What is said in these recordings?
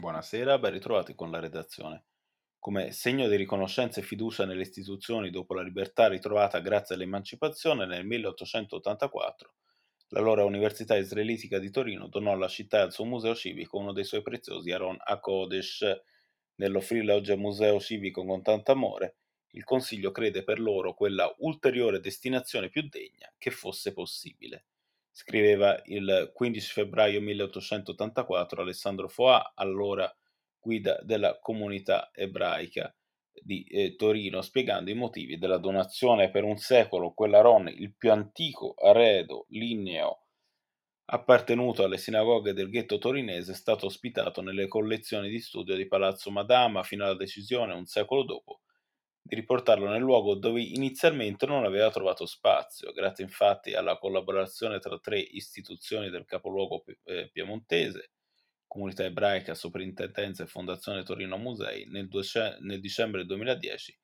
Buonasera, ben ritrovati con la redazione. Come segno di riconoscenza e fiducia nelle istituzioni dopo la libertà ritrovata grazie all'emancipazione, nel 1884 l'allora Università Israelitica di Torino donò alla città e al suo museo civico uno dei suoi preziosi Aron HaKodesh. Nell'offrirle oggi al museo civico con tanto amore, il Consiglio crede per loro quella ulteriore destinazione più degna che fosse possibile scriveva il 15 febbraio 1884 Alessandro Foà, allora guida della comunità ebraica di eh, Torino, spiegando i motivi della donazione. Per un secolo quell'Aron, il più antico arredo ligneo appartenuto alle sinagoghe del ghetto torinese, è stato ospitato nelle collezioni di studio di Palazzo Madama. Fino alla decisione, un secolo dopo, di riportarlo nel luogo dove inizialmente non aveva trovato spazio, grazie infatti alla collaborazione tra tre istituzioni del capoluogo eh, piemontese, Comunità Ebraica, Soprintendenza e Fondazione Torino Musei, nel, nel dicembre 2010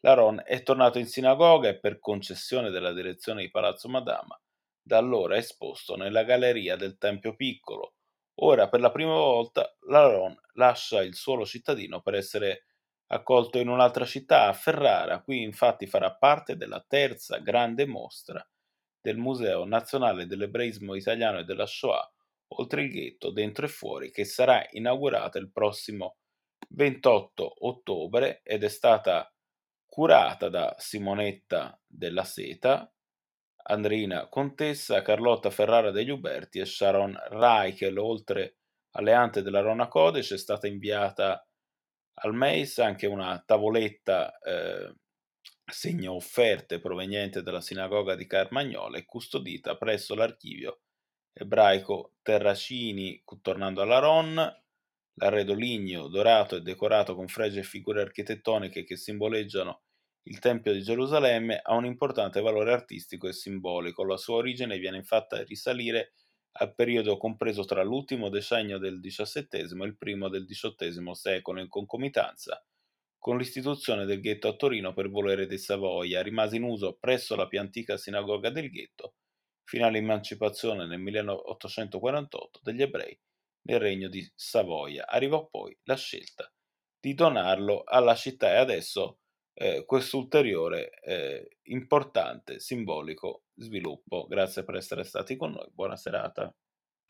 Laron è tornato in sinagoga e per concessione della direzione di Palazzo Madama, da allora esposto nella galleria del Tempio Piccolo. Ora, per la prima volta, Laron lascia il suolo cittadino per essere accolto in un'altra città, a Ferrara. Qui infatti farà parte della terza grande mostra del Museo Nazionale dell'Ebraismo Italiano e della Shoah, oltre il ghetto, dentro e fuori, che sarà inaugurata il prossimo 28 ottobre ed è stata curata da Simonetta della Seta, Andrina Contessa, Carlotta Ferrara degli Uberti e Sharon Reichel, oltre alle ante della Rona Codice, è stata inviata al MEIS anche una tavoletta eh, segna offerte proveniente dalla sinagoga di Carmagnola e custodita presso l'archivio ebraico Terracini, tornando alla Ron, l'arredo ligneo dorato e decorato con fregi e figure architettoniche che simboleggiano il Tempio di Gerusalemme ha un importante valore artistico e simbolico. La sua origine viene infatti a risalire al periodo compreso tra l'ultimo decennio del XVII e il primo del XVIII secolo, in concomitanza con l'istituzione del ghetto a Torino per volere dei Savoia, rimase in uso presso la più antica sinagoga del ghetto fino all'emancipazione nel 1848 degli ebrei nel regno di Savoia. Arrivò poi la scelta di donarlo alla città e adesso eh, questo ulteriore eh, importante, simbolico sviluppo. Grazie per essere stati con noi, buona serata.